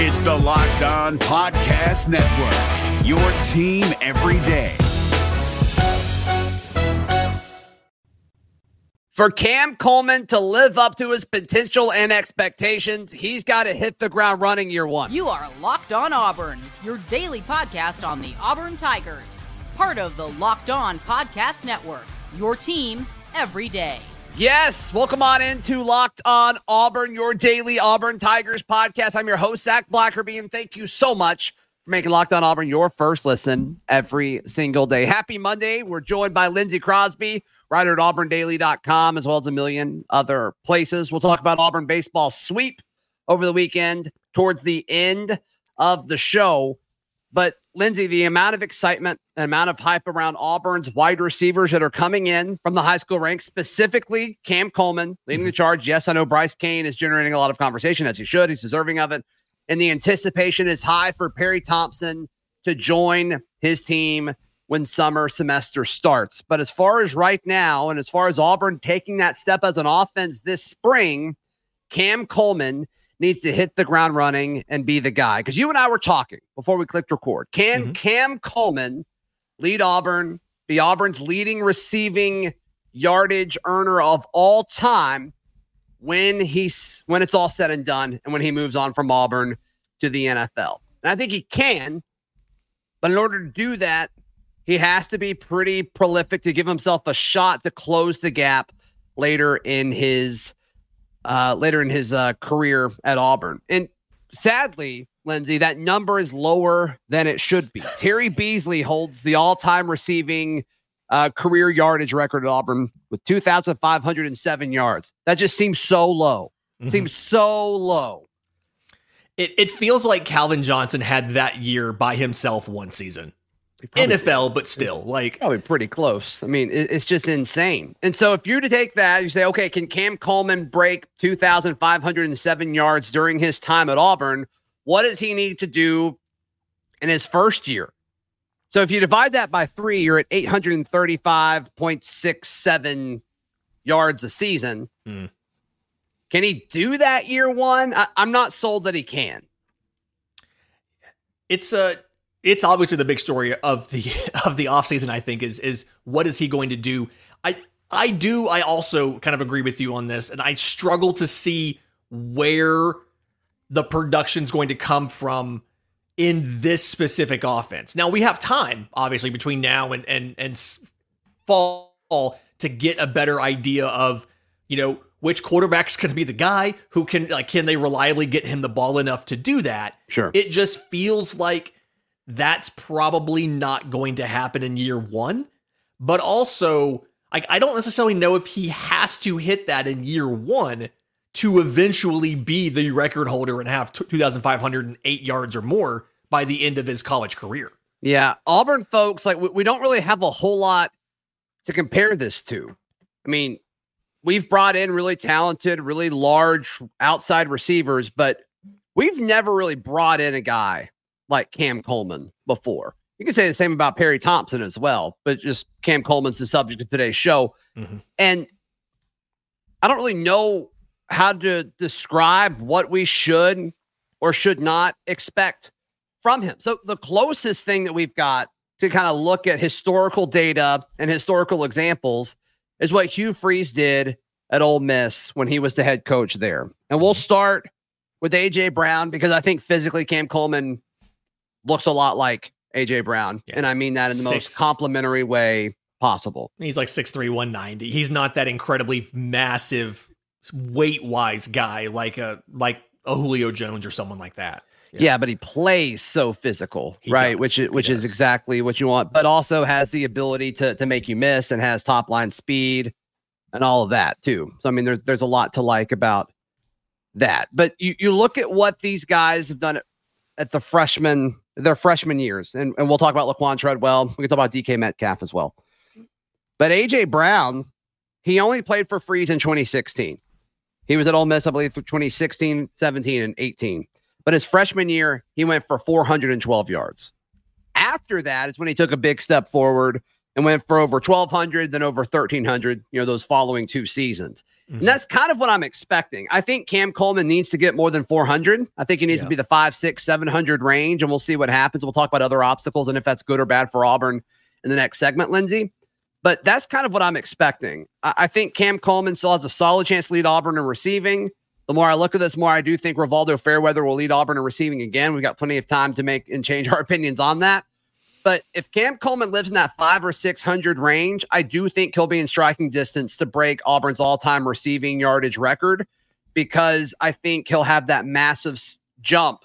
It's the Locked On Podcast Network, your team every day. For Cam Coleman to live up to his potential and expectations, he's got to hit the ground running year one. You are Locked On Auburn, your daily podcast on the Auburn Tigers, part of the Locked On Podcast Network, your team every day. Yes, welcome on into Locked On Auburn, your daily Auburn Tigers podcast. I'm your host, Zac Blackerby, and thank you so much for making Locked On Auburn your first listen every single day. Happy Monday. We're joined by Lindsay Crosby writer at auburndaily.com, as well as a million other places. We'll talk about Auburn baseball sweep over the weekend towards the end of the show. But Lindsay, the amount of excitement, the amount of hype around Auburn's wide receivers that are coming in from the high school ranks, specifically Cam Coleman leading the mm-hmm. charge. Yes, I know Bryce Cain is generating a lot of conversation as he should. He's deserving of it. And the anticipation is high for Perry Thompson to join his team when summer semester starts. But as far as right now, and as far as Auburn taking that step as an offense this spring, Cam Coleman needs to hit the ground running and be the guy. Because you and I were talking before we clicked record. Can mm-hmm. Cam Coleman lead Auburn, be Auburn's leading receiving yardage earner of all time when he's when it's all said and done and when he moves on from Auburn to the NFL? And I think he can. But in order to do that, he has to be pretty prolific to give himself a shot to close the gap later in his uh, later in his uh, career at Auburn. And sadly, Lindsay, that number is lower than it should be. Terry Beasley holds the all-time receiving uh, career yardage record at Auburn with 2,507 yards. That just seems so low. Mm-hmm. Seems so low. It, it feels like Calvin Johnson had that year by himself one season. NFL, but still, like probably pretty close. I mean, it's just insane. And so, if you're to take that, you say, okay, can Cam Coleman break 2,507 yards during his time at Auburn? What does he need to do in his first year? So, if you divide that by three, you're at 835.67 yards a season. Hmm. Can he do that year one? I, I'm not sold that he can. It's a it's obviously the big story of the of the offseason, I think, is is what is he going to do? I I do I also kind of agree with you on this, and I struggle to see where the production's going to come from in this specific offense. Now we have time, obviously, between now and and and fall to get a better idea of, you know, which quarterback's going to be the guy who can like can they reliably get him the ball enough to do that? Sure. It just feels like that's probably not going to happen in year one. But also, like, I don't necessarily know if he has to hit that in year one to eventually be the record holder and have 2,508 yards or more by the end of his college career. Yeah. Auburn folks, like, we don't really have a whole lot to compare this to. I mean, we've brought in really talented, really large outside receivers, but we've never really brought in a guy like Cam Coleman before. You can say the same about Perry Thompson as well, but just Cam Coleman's the subject of today's show. Mm-hmm. And I don't really know how to describe what we should or should not expect from him. So the closest thing that we've got to kind of look at historical data and historical examples is what Hugh Freeze did at Ole Miss when he was the head coach there. And we'll mm-hmm. start with AJ Brown because I think physically Cam Coleman looks a lot like AJ Brown. Yeah. And I mean that in the Six. most complimentary way possible. He's like 6'3, 190. He's not that incredibly massive weight wise guy like a like a Julio Jones or someone like that. Yeah, yeah but he plays so physical, he right? Does. Which is which is exactly what you want, but also has the ability to to make you miss and has top line speed and all of that too. So I mean there's there's a lot to like about that. But you you look at what these guys have done at, at the freshman their freshman years. And, and we'll talk about Laquon Treadwell. We can talk about DK Metcalf as well. But AJ Brown, he only played for Freeze in 2016. He was at Ole Miss, I believe, for 2016, 17, and 18. But his freshman year, he went for 412 yards. After that is when he took a big step forward and went for over 1,200, then over 1,300, you know, those following two seasons. Mhm. And that's kind of what I'm expecting. I think Cam Coleman needs to get more than 400. I think he needs Yeah. to be the five, six, 700 range, and we'll see what happens. We'll talk about other obstacles and if that's good or bad for Auburn in the next segment, Lindsay. But that's kind of what I'm expecting. I, I think Cam Coleman still has a solid chance to lead Auburn in receiving. The more I look at this, the more I do think Rivaldo Fairweather will lead Auburn in receiving again. We've got plenty of time to make and change our opinions on that. But if Cam Coleman lives in that five or 600 range, I do think he'll be in striking distance to break Auburn's all time receiving yardage record because I think he'll have that massive jump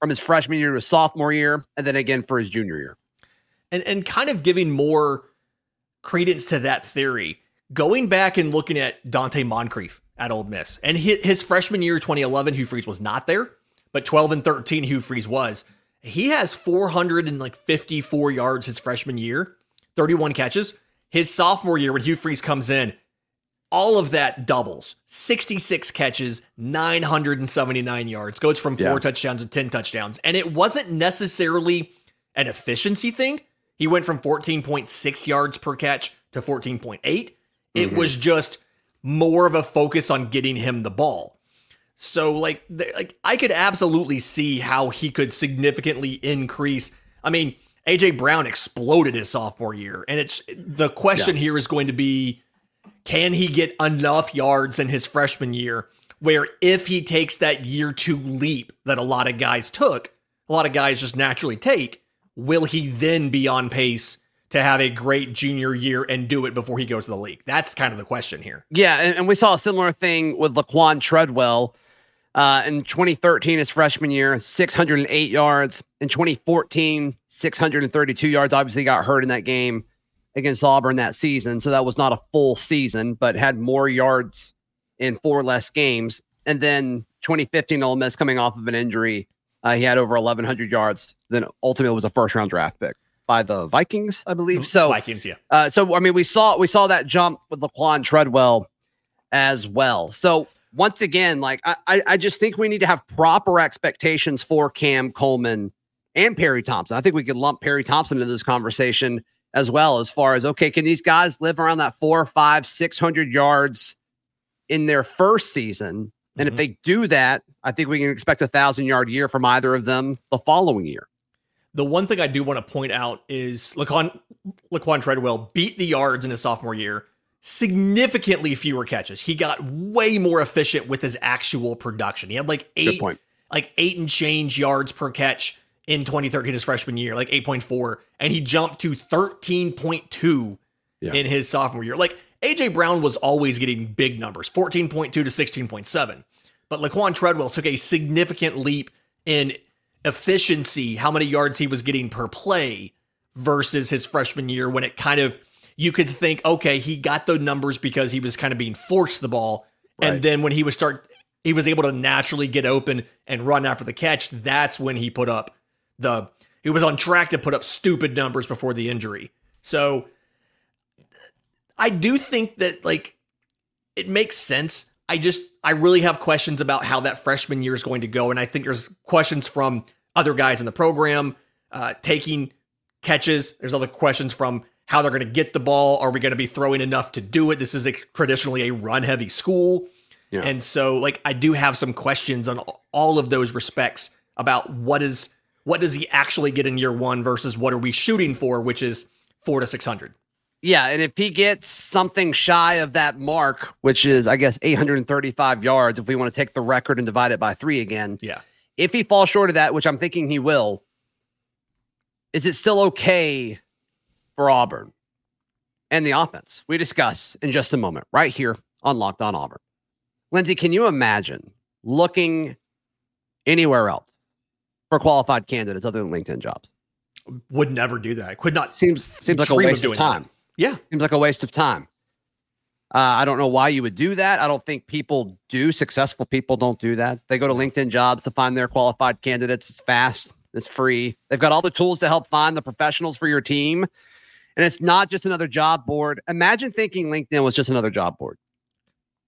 from his freshman year to his sophomore year and then again for his junior year. and and kind of giving more credence to that theory, going back and looking at Donte Moncrief at Ole Miss, and his, his freshman year, 2011, Hugh Freeze was not there, but 12 and 13, Hugh Freeze was. He has 454 yards his freshman year, 31 catches. His sophomore year, when Hugh Freeze comes in, all of that doubles 66 catches, 979 yards, goes from four Yeah. touchdowns to 10 touchdowns. And it wasn't necessarily an efficiency thing. He went from 14.6 yards per catch to 14.8. It Mhm. was just more of a focus on getting him the ball. So like like I could absolutely see how he could significantly increase. I mean, AJ Brown exploded his sophomore year and it's the question here is going to be can he get enough yards in his freshman year where if he takes that year 2 leap that a lot of guys took, a lot of guys just naturally take, will he then be on pace to have a great junior year and do it before he goes to the league? That's kind of the question here. Yeah, and, and we saw a similar thing with Laquon Treadwell. Uh, in 2013, his freshman year, 608 yards. In 2014, 632 yards. Obviously, got hurt in that game against Auburn that season. So that was not a full season, but had more yards in four less games. And then 2015, Ole Miss coming off of an injury, uh, he had over 1,100 yards. Then ultimately was a first round draft pick by the Vikings, I believe. So Vikings, yeah. uh, so I mean, we saw we saw that jump with Laquon Treadwell as well. So once again, like I, I just think we need to have proper expectations for Cam Coleman and Perry Thompson. I think we could lump Perry Thompson into this conversation as well, as far as okay, can these guys live around that four, five, six hundred yards in their first season? And if Mhm. they do that, I think we can expect a thousand yard year from either of them the following year. The one thing I do want to point out is Laquon, Laquon Treadwell beat the yards in his sophomore year, significantly fewer catches. He got way more efficient with his actual production. He had like eight, like eight and change yards per catch in 2013, his freshman year, like 8.4, and he jumped to 13.2 Yeah. in his sophomore year. Like AJ Brown was always getting big numbers, 14.2 to 16.7. But Laquon Treadwell took a significant leap in efficiency, how many yards he was getting per play versus his freshman year when it kind of you could think, okay, he got the numbers because he was kind of being forced the ball. Right. And then when he was start he was able to naturally get open and run after the catch, that's when he put up the he was on track to put up stupid numbers before the injury. So I do think that like it makes sense. I just I really have questions about how that freshman year is going to go, and I think there's questions from other guys in the program uh, taking catches. There's other questions from how they're going to get the ball. Are we going to be throwing enough to do it? This is a, traditionally a run heavy school, Yeah. and so like I do have some questions on all of those respects about what is what does he actually get in year one versus what are we shooting for, which is four to six hundred. Yeah, and if he gets something shy of that mark, which is I guess 835 yards, if we want to take the record and divide it by three again, Yeah. if he falls short of that, which I'm thinking he will, is it still okay for Auburn and the offense? We discuss in just a moment, right here on Locked On Auburn. Lindsay, can you imagine looking anywhere else for qualified candidates other than LinkedIn jobs? Would never do that. Could not. Seems seems like a Dream of waste of doing that. time. Yeah. Seems like a waste of time. Uh, I don't know why you would do that. I don't think people do. Successful people don't do that. They go to LinkedIn jobs to find their qualified candidates. It's fast, it's free. They've got all the tools to help find the professionals for your team. And it's not just another job board. Imagine thinking LinkedIn was just another job board.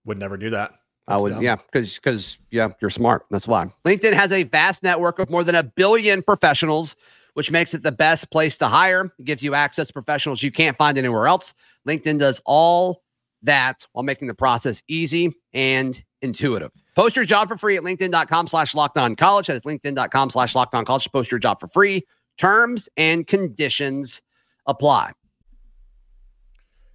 Would never do that. I would, dumb. yeah, because because yeah, you're smart. That's why LinkedIn has a vast network of more than a billion professionals which makes it the best place to hire. It gives you access to professionals you can't find anywhere else. LinkedIn does all that while making the process easy and intuitive. Post your job for free at LinkedIn.com slash locked on college. That is LinkedIn.com slash locked on college. Post your job for free. Terms and conditions apply.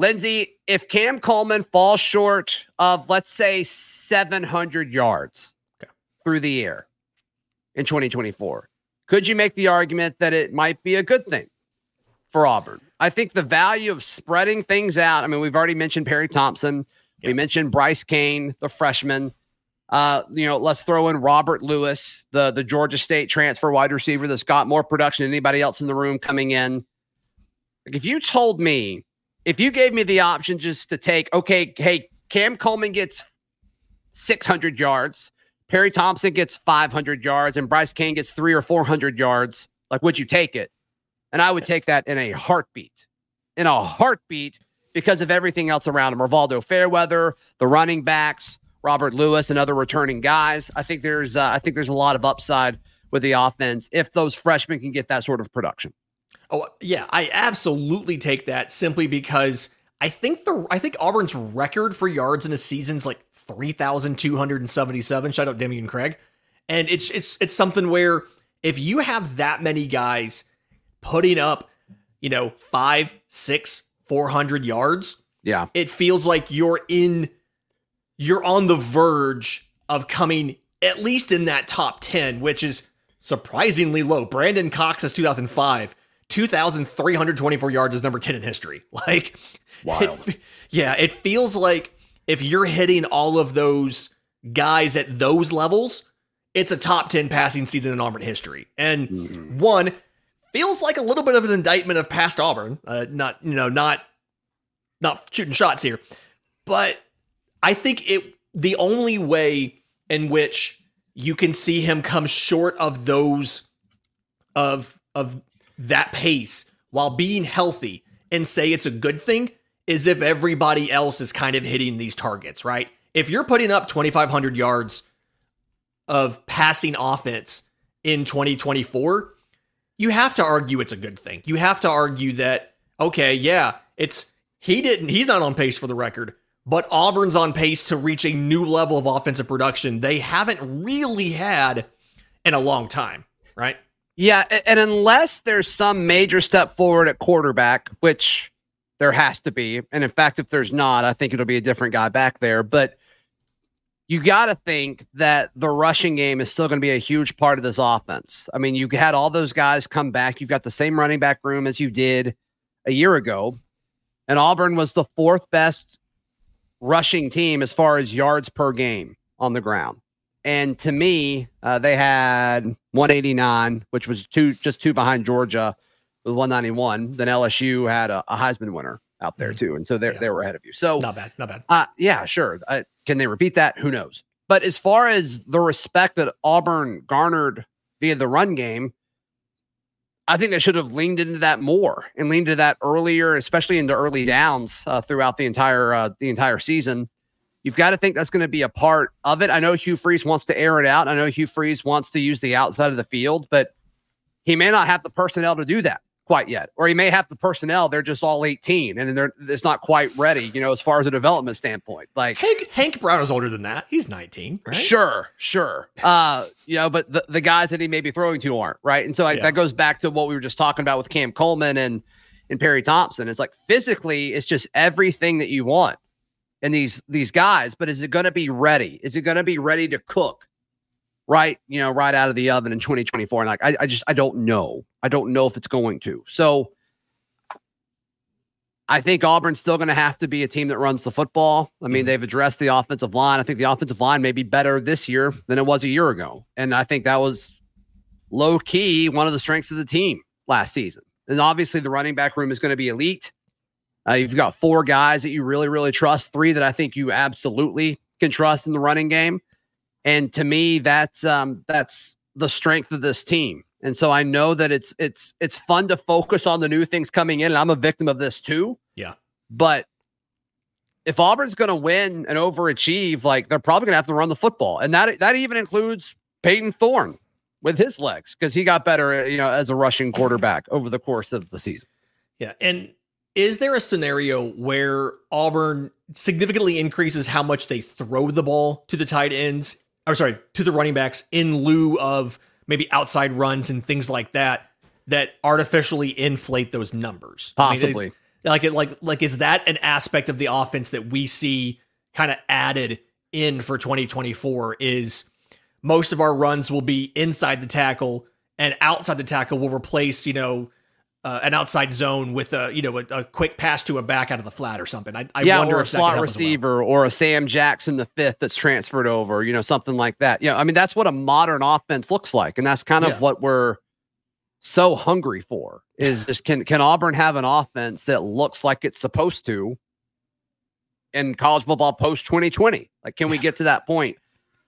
Lindsay, if Cam Coleman falls short of, let's say, 700 yards okay. through the air in 2024, could you make the argument that it might be a good thing for Auburn? I think the value of spreading things out. I mean, we've already mentioned Perry Thompson. Yep. We mentioned Bryce Cain, the freshman. Uh, you know, let's throw in Robert Lewis, the the Georgia State transfer wide receiver that's got more production than anybody else in the room coming in. Like if you told me, if you gave me the option just to take, okay, hey, Cam Coleman gets 600 yards, Perry Thompson gets 500 yards, and Bryce Cain gets three or 400 yards, like would you take it? And I would take that in a heartbeat, in a heartbeat because of everything else around him. Rivaldo Fairweather, the running backs, Robert Lewis, and other returning guys. I think there's uh, I think there's a lot of upside with the offense if those freshmen can get that sort of production. Oh yeah, I absolutely take that simply because I think the I think Auburn's record for yards in a season is like three thousand two hundred and seventy seven. Shout out Dameyune Craig, and it's it's it's something where if you have that many guys putting up, you know, five, six, four hundred yards, yeah, it feels like you're in you're on the verge of coming at least in that top 10, which is surprisingly low. Brandon Cox is 2005. 2,324 yards is number 10 in history. Like, Wild. It, yeah, it feels like if you're hitting all of those guys at those levels, it's a top 10 passing season in Auburn history. And mm-hmm. one feels like a little bit of an indictment of past Auburn. Uh, not, you know, not, not shooting shots here, but I think it the only way in which you can see him come short of those of of that pace while being healthy and say it's a good thing is if everybody else is kind of hitting these targets, right? If you're putting up 2500 yards of passing offense in 2024, you have to argue it's a good thing. You have to argue that okay, yeah, it's he didn't he's not on pace for the record, but Auburn's on pace to reach a new level of offensive production they haven't really had in a long time, right? Yeah, and unless there's some major step forward at quarterback, which there has to be, and in fact, if there's not, I think it'll be a different guy back there. But you got to think that the rushing game is still going to be a huge part of this offense. I mean, you had all those guys come back. You've got the same running back room as you did a year ago, and Auburn was the fourth best rushing team as far as yards per game on the ground. And to me, uh, they had 189, which was two just two behind Georgia with 191. Then LSU had a, a Heisman winner out there mm-hmm. too, and so they yeah. they were ahead of you. So not bad, not bad. Uh, yeah, sure. Uh, can they repeat that? Who knows? But as far as the respect that Auburn garnered via the run game, I think they should have leaned into that more and leaned into that earlier, especially into early downs uh, throughout the entire uh, the entire season. You've got to think that's going to be a part of it. I know Hugh Freeze wants to air it out. I know Hugh Freeze wants to use the outside of the field, but he may not have the personnel to do that quite yet, or he may have the personnel. They're just all 18 and they're it's not quite ready, you know, as far as a development standpoint. Like Hank, Hank Brown is older than that. He's 19, right? Sure, sure. Uh, you know, but the, the guys that he may be throwing to aren't right. And so I, yeah. that goes back to what we were just talking about with Cam Coleman and and Perry Thompson. It's like physically, it's just everything that you want in these these guys. But is it going to be ready? Is it going to be ready to cook? right, you know, right out of the oven in 2024. And like, I, I just, I don't know. I don't know if it's going to. So I think Auburn's still going to have to be a team that runs the football. I mean, mm-hmm. they've addressed the offensive line. I think the offensive line may be better this year than it was a year ago. And I think that was low key one of the strengths of the team last season. And obviously, the running back room is going to be elite. Uh, you've got four guys that you really, really trust, three that I think you absolutely can trust in the running game. And to me, that's um, that's the strength of this team. And so I know that it's it's it's fun to focus on the new things coming in. And I'm a victim of this too. Yeah. But if Auburn's going to win and overachieve, like they're probably going to have to run the football, and that that even includes Payton Thorne with his legs because he got better, you know, as a rushing quarterback over the course of the season. Yeah, and is there a scenario where Auburn significantly increases how much they throw the ball to the tight ends? Or sorry, to the running backs in lieu of maybe outside runs and things like that that artificially inflate those numbers. Possibly. I mean, like it like like is that an aspect of the offense that we see kind of added in for 2024 is most of our runs will be inside the tackle and outside the tackle will replace, you know, uh, an outside zone with a you know a, a, quick pass to a back out of the flat or something. I, I yeah, wonder or a if slot receiver well. or a Sam Jackson the fifth that's transferred over, you know, something like that. Yeah, I mean that's what a modern offense looks like, and that's kind of Yeah. what we're so hungry for. Is just can can Auburn have an offense that looks like it's supposed to in college football post twenty twenty? Like, can we get to that point?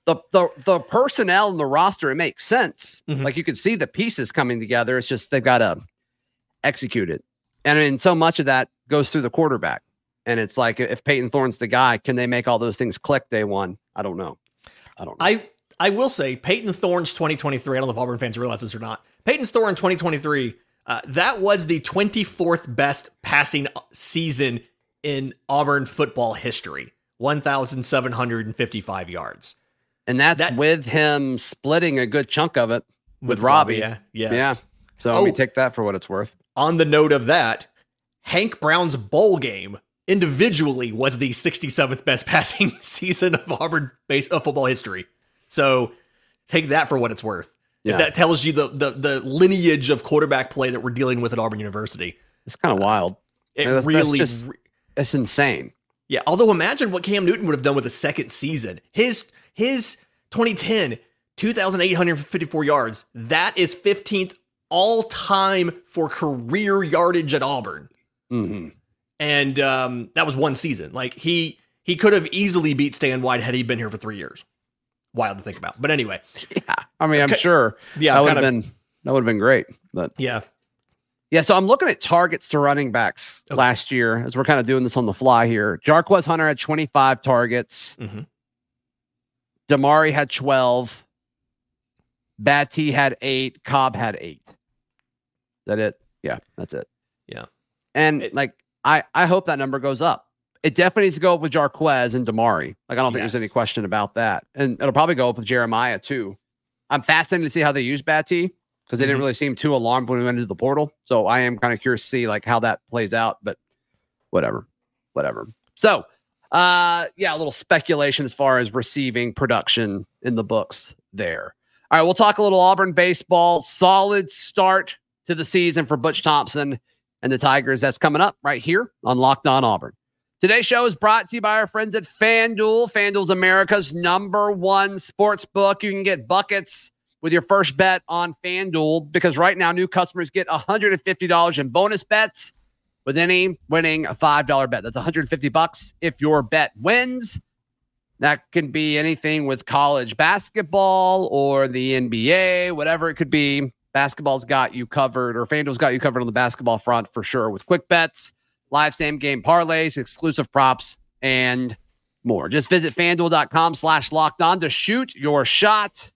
The, the the personnel and the roster it makes sense. Mhm. Like you can see the pieces coming together. It's just they've got to execute it. And I mean, so much of that goes through the quarterback. And it's like if Payton Thorne's the guy, can they make all those things click day one? I don't know. I don't know. I I will say Payton Thorne's 2023. I don't know if Auburn fans realize this or not. Payton Thorne 2023. Uh, that was the 24th best passing season in Auburn football history. 1,755 yards and that's that- with him splitting a good chunk of it with, Robbie. Yeah, yes. Yeah. So Oh. we take that for what it's worth. On the note of that, Hank Brown's bowl game individually was the 67th best passing season of Auburn base of football history. So take that for what it's worth. Yeah. If that tells you the, the the lineage of quarterback play that we're dealing with at Auburn University, It's kind of wild. it that's- that's really, just- It's insane. yeah. Although imagine what Cam Newton would have done with a second season. His his 2010 2,854 yards. That is 15th all time for career yardage at Auburn. hmm and um, that was one season. Like he he could have easily beat Stan White had he been here for three years. Wild to think about, but anyway, Yeah. I mean, I'm Okay. sure yeah, that would have been that would have been great. But yeah, Yeah, so I'm looking at targets to running backs Okay. last year as we're kind of doing this on the fly here. Jarquez Hunter had 25 targets. Mhm. Damari had 12. Battie had eight. Cobb had eight. Is that it? Yeah, that's it. Yeah. And It- like, I, I hope that number goes up. It definitely needs to go up with Jarquez and Damari. Like, I don't think Yes. there's any question about that. And it'll probably go up with Jeremiah too. I'm fascinated to see how they use Battie because they didn't Mhm. really seem too alarmed when we went into the portal. So I am kind of curious to see like how that plays out, but whatever, whatever. So, uh, yeah, a little speculation as far as receiving production in the books there. All right, we'll talk a little Auburn baseball. Solid start to the season for Butch Thompson and the Tigers. That's coming up right here on Locked On Auburn. Today's show is brought to you by our friends at FanDuel. FanDuel's America's number one sports book. You can get buckets with your first bet on FanDuel because right now new customers get $150 in bonus bets with any winning a $5 bet. That's 150 bucks if your bet wins. That can be anything with college basketball or the NBA, whatever it could be. Basketball's got you covered, or FanDuel's got you covered on the basketball front for sure with quick bets, live same game parlays, exclusive props, and more. Just visit fanduel.com slash locked on to shoot your shot.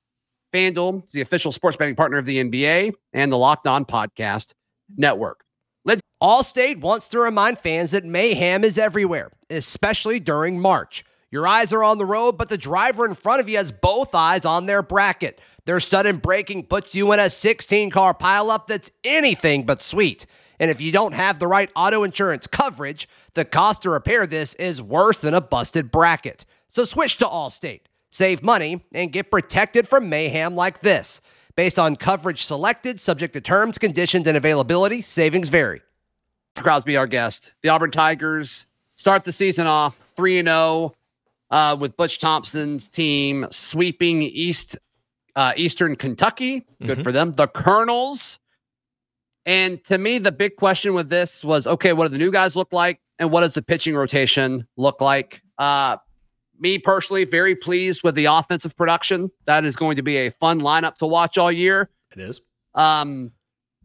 FanDuel is the official sports betting partner of the NBA and the Locked On Podcast Network. Let's- Allstate wants to remind fans that mayhem is everywhere, especially during March. Your eyes are on the road, but the driver in front of you has both eyes on their bracket. Their sudden braking puts you in a 16 car pileup that's anything but sweet. And if you don't have the right auto insurance coverage, the cost to repair this is worse than a busted bracket. So switch to Allstate, save money, and get protected from mayhem like this. Based on coverage selected, subject to terms, conditions, and availability, savings vary. Crosby, our guest. The Auburn Tigers start the season off 3 0 uh, with Butch Thompson's team sweeping East uh, Eastern Kentucky. Good for them. The Colonels. And to me, the big question with this was okay, what do the new guys look like? And what does the pitching rotation look like? Uh, me personally, very pleased with the offensive production. That is going to be a fun lineup to watch all year. It is. Um,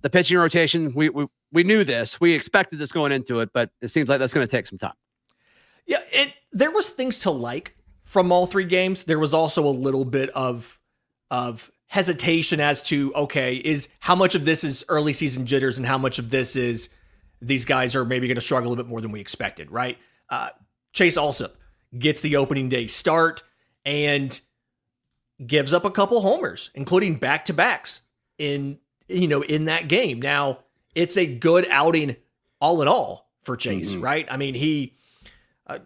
the pitching rotation, we, we we knew this, we expected this going into it, but it seems like that's going to take some time. Yeah, it there was things to like from all three games. There was also a little bit of of hesitation as to okay, is how much of this is early season jitters and how much of this is these guys are maybe going to struggle a little bit more than we expected, right? Uh, Chase Allsup gets the opening day start and gives up a couple homers, including back to backs in you know in that game. Now it's a good outing all in all for Chase, right? I mean he uh,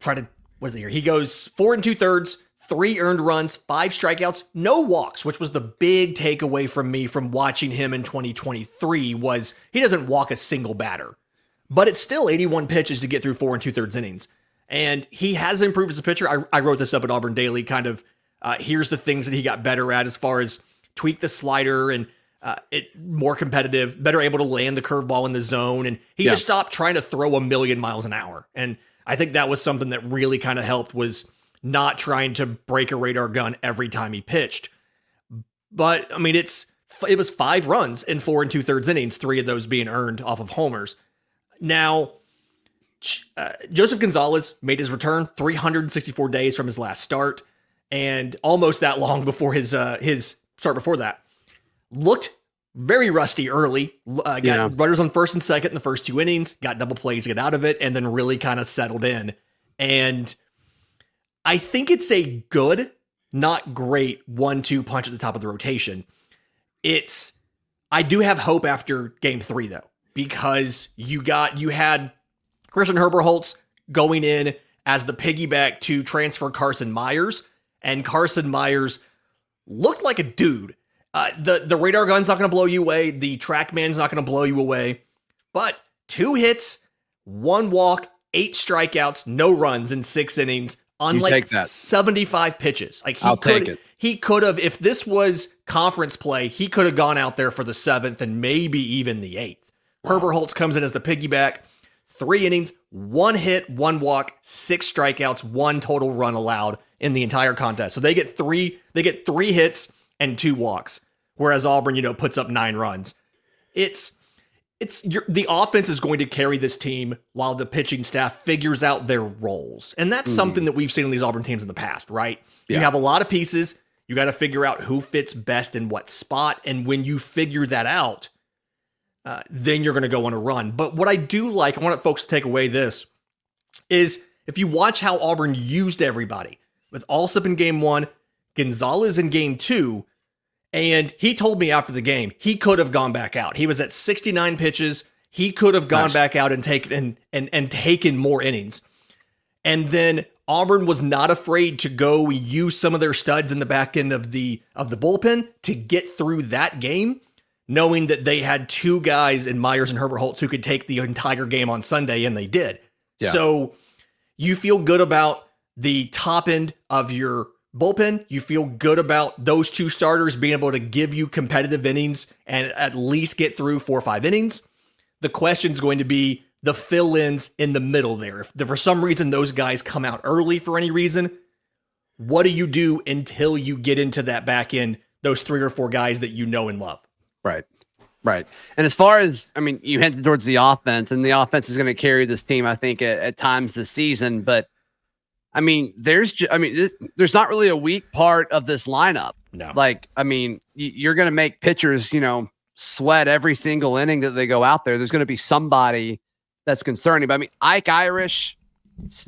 try to what is it here? He goes four and two thirds, three earned runs, five strikeouts, no walks, which was the big takeaway from me from watching him in 2023 was he doesn't walk a single batter, but it's still 81 pitches to get through four and two thirds innings. And he has improved as a pitcher. I, I wrote this up at Auburn Daily, kind of uh, here's the things that he got better at as far as tweak the slider and uh, it more competitive, better able to land the curveball in the zone, and he Yeah. just stopped trying to throw a million miles an hour. And I think that was something that really kind of helped was not trying to break a radar gun every time he pitched. But I mean, it's it was five runs in four and two thirds innings, three of those being earned off of homers. Now, uh, Joseph Gonzalez made his return 364 days from his last start, and almost that long before his uh, his start before that. Looked very rusty early. Uh, got Yeah. runners on first and second in the first two innings. Got double plays to get out of it, and then really kind of settled in. And I think it's a good, not great one-two punch at the top of the rotation. It's I do have hope after game three though, because you got you had Christian Herberholz going in as the piggyback to transfer Carson Myers, and Carson Myers looked like a dude. Uh, the the radar gun's not going to blow you away. The TrackMan's not going to blow you away. But two hits, one walk, eight strikeouts, no runs in six innings on You like take that. 75 pitches. Like he I'll could take it. he could have if this was conference play, he could have gone out there for the 7th and maybe even the 8th. Herberholz comes in as the piggyback. 3 innings, one hit, one walk, six strikeouts, one total run allowed in the entire contest. So they get 3 they get 3 hits and two walks whereas Auburn, you know, puts up 9 runs. It's it's the offense is going to carry this team while the pitching staff figures out their roles. And that's something that we've seen in these Auburn teams in the past, right? You have a lot of pieces. You got to figure out who fits best in what spot. And when you figure that out, uh, then you're going to go on a run. But what I do like, I want folks to take away this, is if you watch how Auburn used everybody with Allsup in game one, Gonzalez in game two, and he told me after the game he could have gone back out. He was at 69 pitches. He could have gone Nice. back out and taken and, and and taken more innings. And then Auburn was not afraid to go use some of their studs in the back end of the of the bullpen to get through that game, knowing that they had two guys in Myers and Herberholz who could take the entire game on Sunday, and they did. Yeah. So you feel good about the top end of your bullpen. You feel good about those two starters being able to give you competitive innings and at least get through four or five innings. The question is going to be the fill ins in the middle there. If for some reason those guys come out early for any reason, what do you do until you get into that back end, those three or four guys that you know and love? Right. Right. And as far as, I mean, you hinted towards the offense, and the offense is going to carry this team, I think, at, at times this season. But I mean, there's, ju- I mean, this, there's not really a weak part of this lineup. No. Like, I mean, y- you're going to make pitchers, you know, sweat every single inning that they go out there. There's going to be somebody that's concerning. But I mean, Ike Irish,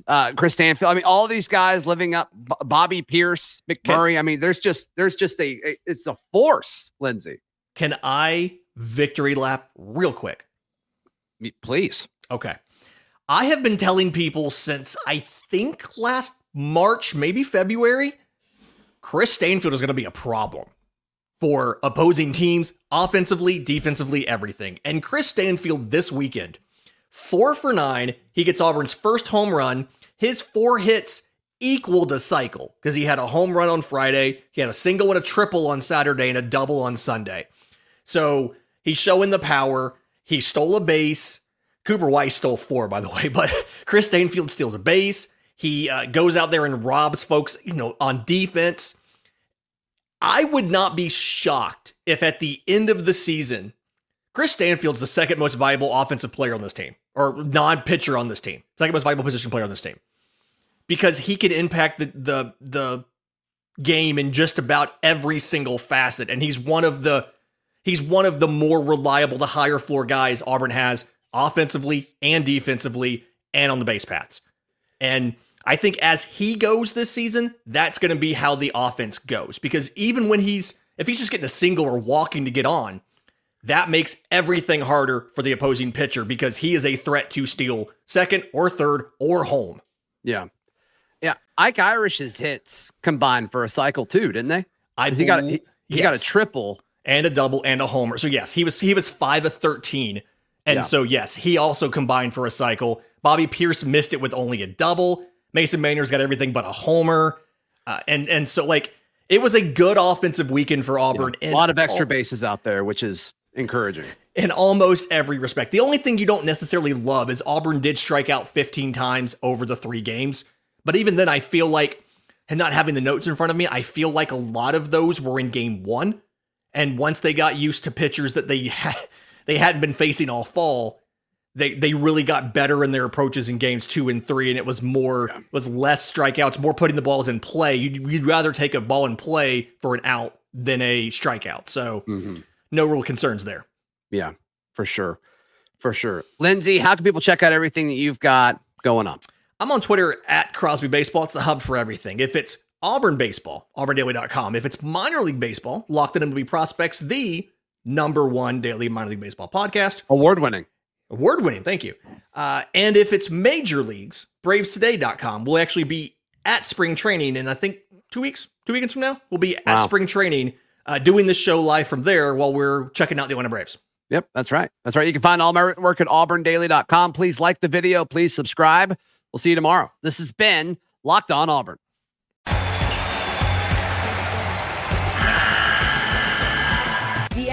uh, Chris Stanfield. I mean, all these guys living up, B- Bobby Peirce, McMurray. I mean, there's just, there's just a, a it's a force, Lindsay. Can I victory lap real quick? Please. Okay. I have been telling people since I think last March, maybe February, Chris Stanfield is going to be a problem for opposing teams, offensively, defensively, everything. And Chris Stanfield this weekend, four for nine. He gets Auburn's first home run. His four hits equaled a cycle because he had a home run on Friday, he had a single and a triple on Saturday, and a double on Sunday. So he's showing the power. He stole a base. Cooper Weiss stole four, by the way, but Chris Stanfield steals a base. He uh, goes out there and robs folks, you know, on defense. I would not be shocked if at the end of the season, Chris Stanfield's the second most valuable offensive player on this team, or non-pitcher on this team, second most valuable position player on this team, because he can impact the the the game in just about every single facet, and he's one of the he's one of the more reliable, the higher floor guys Auburn has offensively and defensively, and on the base paths, and I think as he goes this season, that's going to be how the offense goes. Because even when he's, if he's just getting a single or walking to get on, that makes everything harder for the opposing pitcher because he is a threat to steal second or third or home. Yeah. Yeah. Ike Irish's hits combined for a cycle too, didn't they? I he got a, he, yes. got a triple and a double and a homer. So yes, he was he was 5 of 13. And yeah. so yes, he also combined for a cycle. Bobby Peirce missed it with only a double. Mason Mainor's got everything but a homer. Uh, and and so like it was a good offensive weekend for Auburn. Yeah, a lot of extra all, bases out there, which is encouraging. In almost every respect. The only thing you don't necessarily love is Auburn did strike out 15 times over the three games. But even then, I feel like, and not having the notes in front of me, I feel like a lot of those were in game one. And once they got used to pitchers that they had, they hadn't been facing all fall, they they really got better in their approaches in games two and three, and it was more yeah. was less strikeouts, more putting the balls in play. You'd, you'd, rather take a ball in play for an out than a strikeout. So mm-hmm. no real concerns there. Yeah, for sure, for sure. Lindsay, how can people check out everything that you've got going on? I'm on Twitter at Crosby Baseball. It's the hub for everything. If it's Auburn baseball, auburndaily.com. If it's minor league baseball, locked in MLB prospects, the number one daily minor league baseball podcast. Award winning. Award winning, thank you. Uh, and if it's major leagues, bravestoday.com will actually be at spring training. And I think two weeks, two weekends from now, we'll be at wow. spring training uh, doing this show live from there while we're checking out the Atlanta Braves. Yep, that's right. That's right. You can find all my work at auburndaily.com. Please like the video. Please subscribe. We'll see you tomorrow. This has been Locked On Auburn.